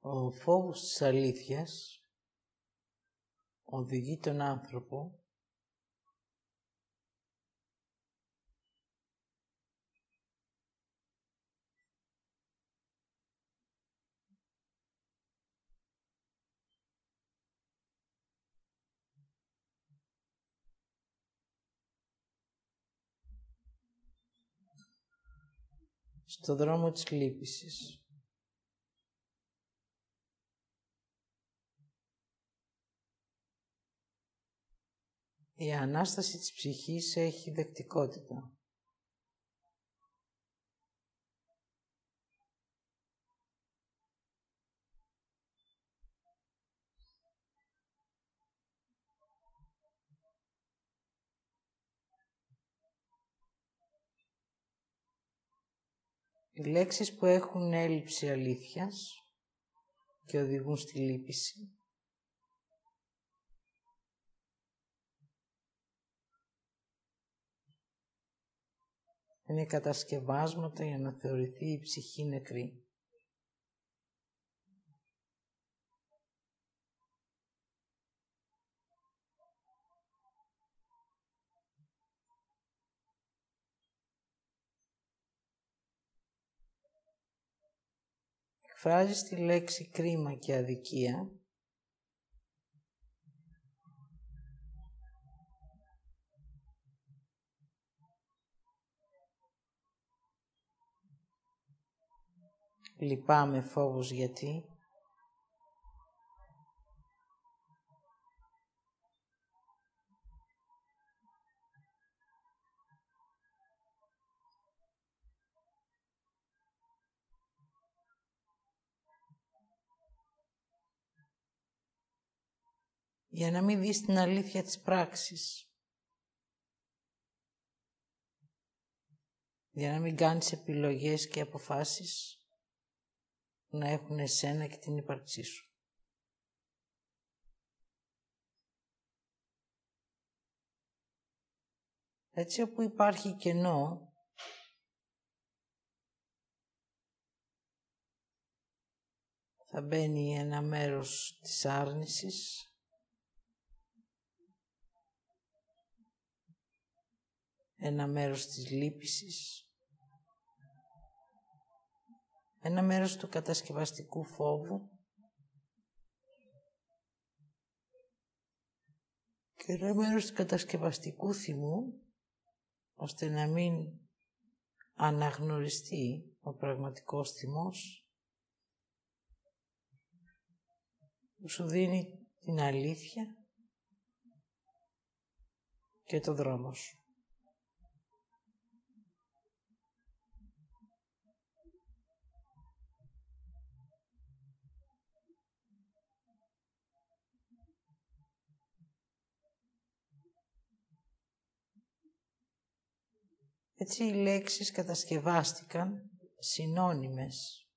Ο φόβος της αλήθειας οδηγεί τον άνθρωπο στο δρόμο της λύπησης. Η Ανάσταση της ψυχής έχει δεκτικότητα. Οι λέξεις που έχουν έλλειψη αλήθειας και οδηγούν στη λύπηση είναι κατασκευάσματα για να θεωρηθεί η ψυχή νεκρή. Εκφράζεις τη λέξη κρίμα και αδικία Λυπάμαι φόβος γιατί. Για να μην δεις την αλήθεια της πράξης. Για να μην κάνεις επιλογές και αποφάσεις να έχουν εσένα και την ύπαρξή σου. Έτσι όπου υπάρχει κενό, θα μπαίνει ένα μέρος της άρνησης, ένα μέρος της λύπησης, ένα μέρος του κατασκευαστικού φόβου και ένα μέρος του κατασκευαστικού θυμού ώστε να μην αναγνωριστεί ο πραγματικός θυμός που σου δίνει την αλήθεια και το δρόμο σου. Έτσι οι λέξεις κατασκευάστηκαν συνώνυμες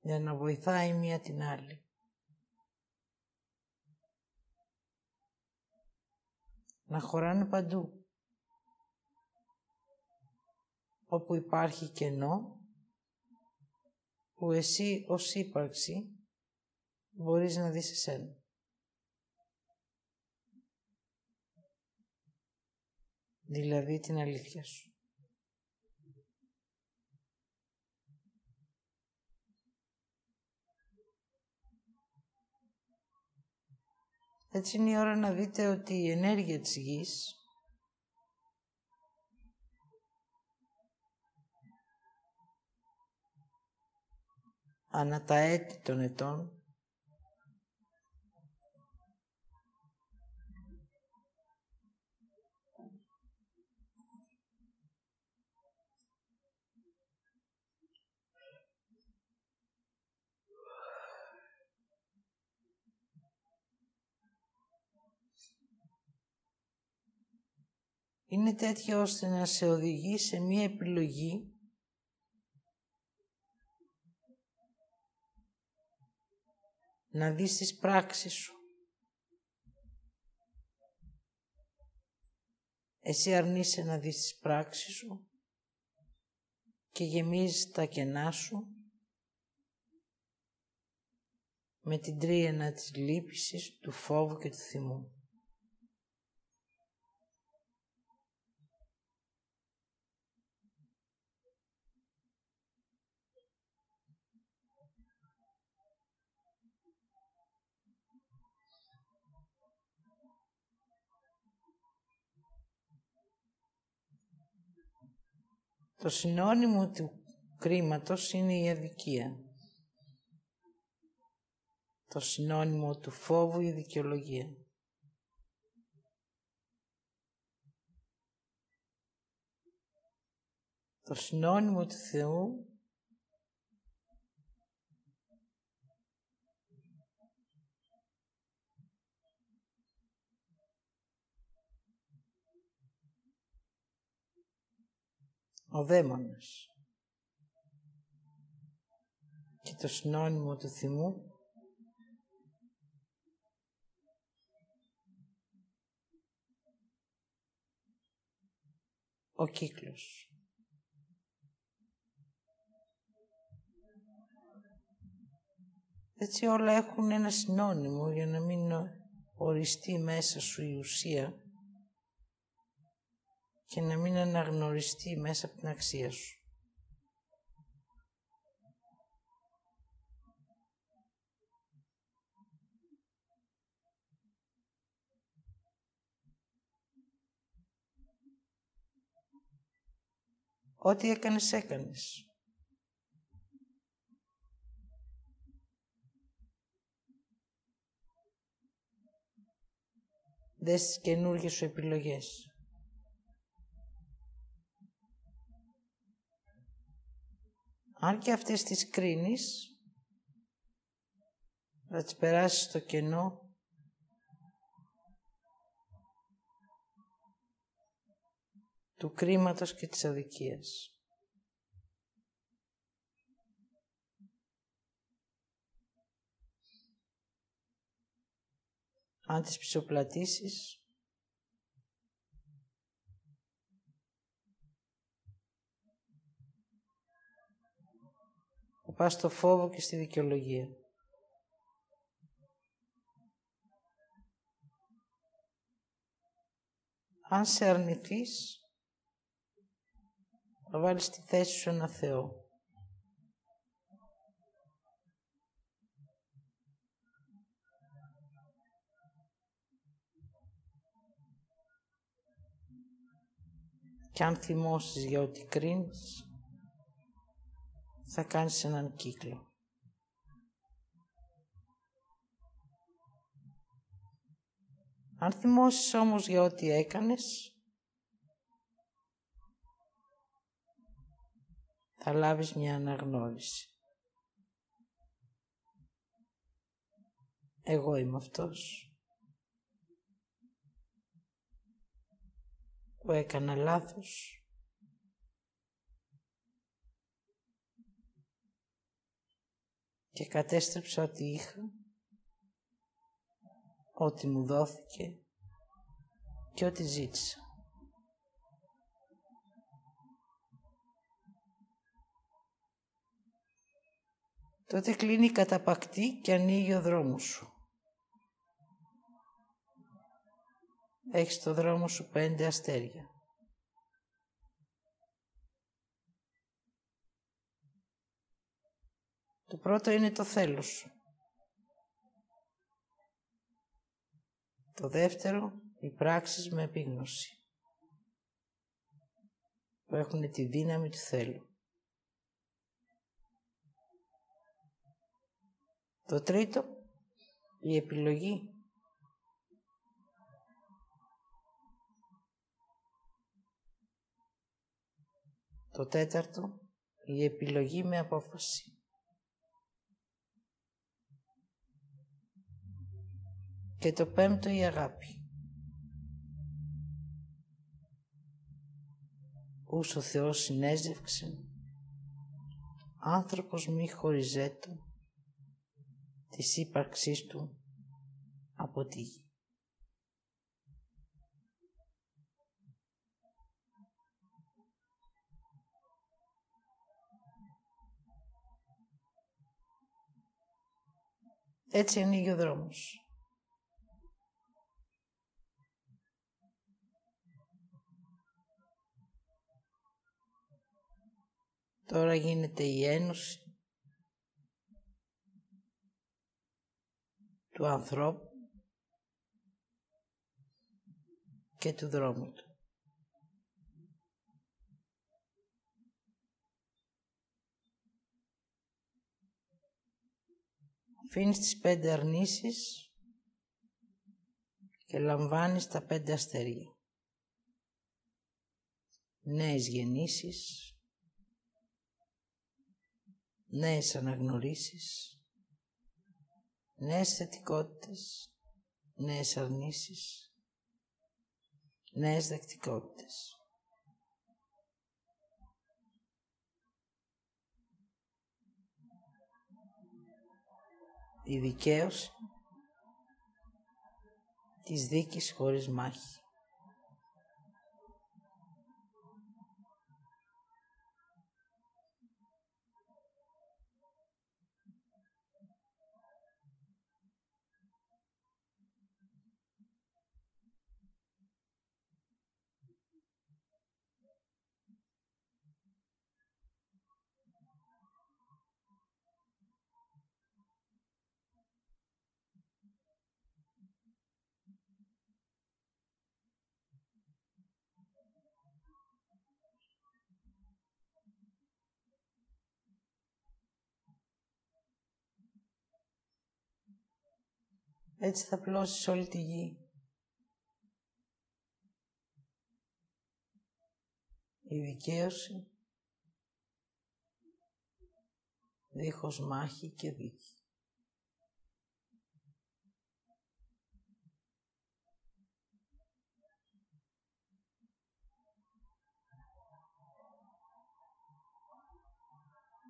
για να βοηθάει μία την άλλη. Να χωράνε παντού. Όπου υπάρχει κενό, που εσύ ως ύπαρξη μπορείς να δεις εσένα. Δηλαδή την αλήθεια σου. Έτσι είναι η ώρα να δείτε ότι η ενέργεια της γης ανά τα έτη των ετών είναι τέτοια ώστε να σε οδηγεί σε μία επιλογή να δεις τις πράξεις σου. Εσύ αρνείσαι να δεις τις πράξεις σου και γεμίζεις τα κενά σου με την τρίανα της λύπησης, του φόβου και του θυμού. Το συνώνυμο του κρίματος είναι η αδικία. Το συνώνυμο του φόβου η δικαιολογία. Το συνώνυμο του Θεού ο δαίμονας. Και το συνώνυμο του θυμού ο κύκλος. Έτσι όλα έχουν ένα συνώνυμο για να μην οριστεί μέσα σου η ουσία και να μην αναγνωριστεί μέσα από την αξία σου. Ό,τι έκανες, έκανες. Δες τις καινούργιες σου επιλογές. Αν και αυτές τις κρίνεις, θα τις περάσεις στο κενό του κρίματος και της αδικίας. Αν τις πισωπλατήσεις, θα πας στο φόβο και στη δικαιολογία. Αν σε αρνηθείς, θα βάλεις στη θέση σου ένα Θεό. Και αν θυμώσεις για ό,τι κρίνεις, θα κάνεις έναν κύκλο. Αν θυμώσεις όμως για ό,τι έκανες, θα λάβεις μια αναγνώριση. Εγώ είμαι αυτός που έκανα λάθος και κατέστρεψα ό,τι είχα, ό,τι μου δόθηκε και ό,τι ζήτησα. τότε κλείνει καταπακτή και ανοίγει ο δρόμος σου. Έχεις το δρόμο σου πέντε αστέρια. Το πρώτο είναι το θέλος σου. Το δεύτερο, οι πράξεις με επίγνωση που έχουν τη δύναμη του θέλου. Το τρίτο, η επιλογή. Το τέταρτο, η επιλογή με απόφαση. Και το πέμπτο, η αγάπη. Ούς ο Θεός συνέζευξε, άνθρωπος μη χωριζέτο, της ύπαρξής του από τη γη. Έτσι ανοίγει ο δρόμος. Τώρα γίνεται η ένωση του ανθρώπου και του δρόμου του. Αφήνεις τις πέντε αρνήσεις και λαμβάνεις τα πέντε αστέρια. Νέες γεννήσεις, νέες αναγνωρίσεις, νέες θετικότητες, νέες αρνήσεις, νέες δεκτικότητες. Η δικαίωση της δίκης χωρίς μάχη. Έτσι θα πλώσεις όλη τη γη. Η δικαίωση δίχως μάχη και δίκη.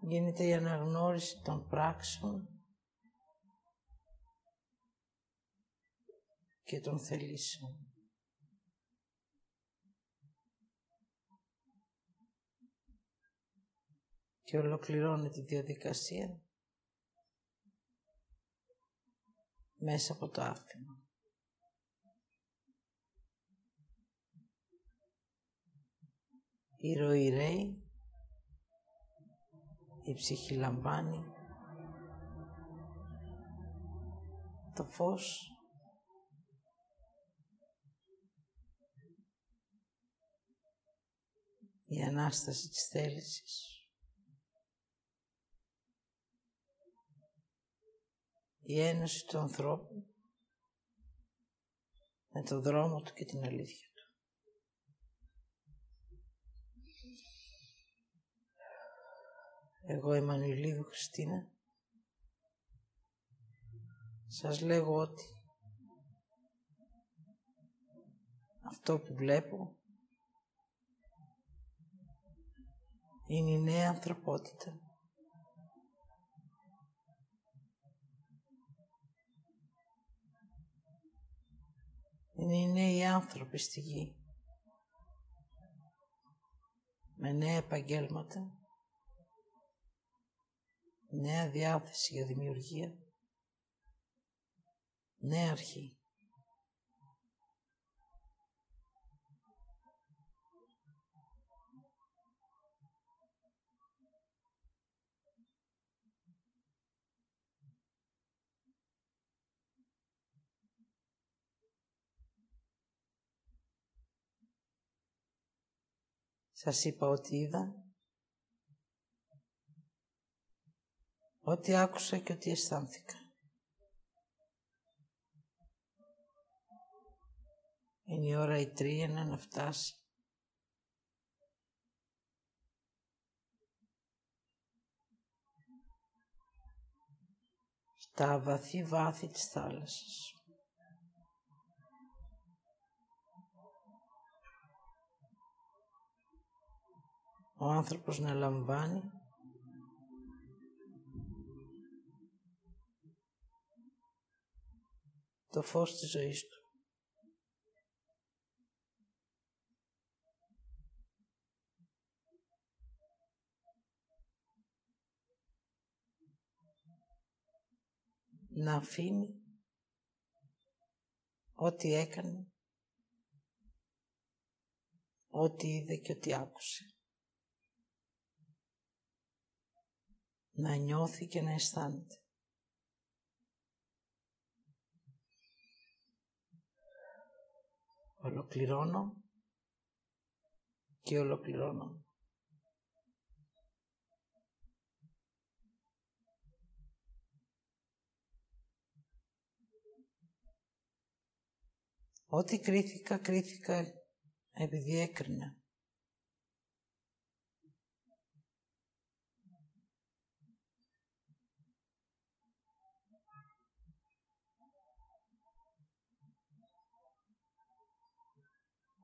Γίνεται η αναγνώριση των πράξεων και των θελήσεων. Και ολοκληρώνει τη διαδικασία μέσα από το άφημα. Η ροή ρέει, η ψυχή λαμβάνει, το φως η Ανάσταση της θέλησης. Η ένωση του ανθρώπου με τον δρόμο του και την αλήθεια του. Εγώ η Μανουηλίδου Χριστίνα σας λέγω ότι αυτό που βλέπω είναι η νέα ανθρωπότητα. Είναι οι νέοι άνθρωποι στη γη. Με νέα επαγγέλματα, νέα διάθεση για δημιουργία, νέα αρχή. Σας είπα ότι είδα, ότι άκουσα και ότι αισθάνθηκα. Είναι η ώρα η τρία να φτάσει. Στα βαθύ βάθη της θάλασσας. Ο άνθρωπος να λαμβάνει το φως της ζωής του. να αφήνει ό,τι έκανε, ό,τι είδε και ό,τι άκουσε. Να νιώθει και να αισθάνεται. Ολοκληρώνω και ολοκληρώνω. Ό,τι κρίθηκα, κρίθηκα επειδή έκρινα.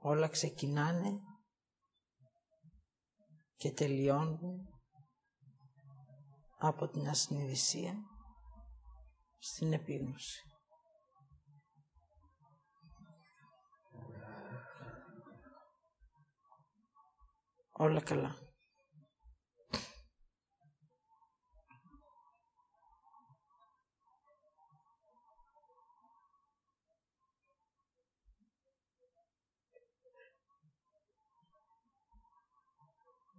Όλα ξεκινάνε και τελειώνουν από την ασυνειδησία στην επίγνωση. Όλα καλά.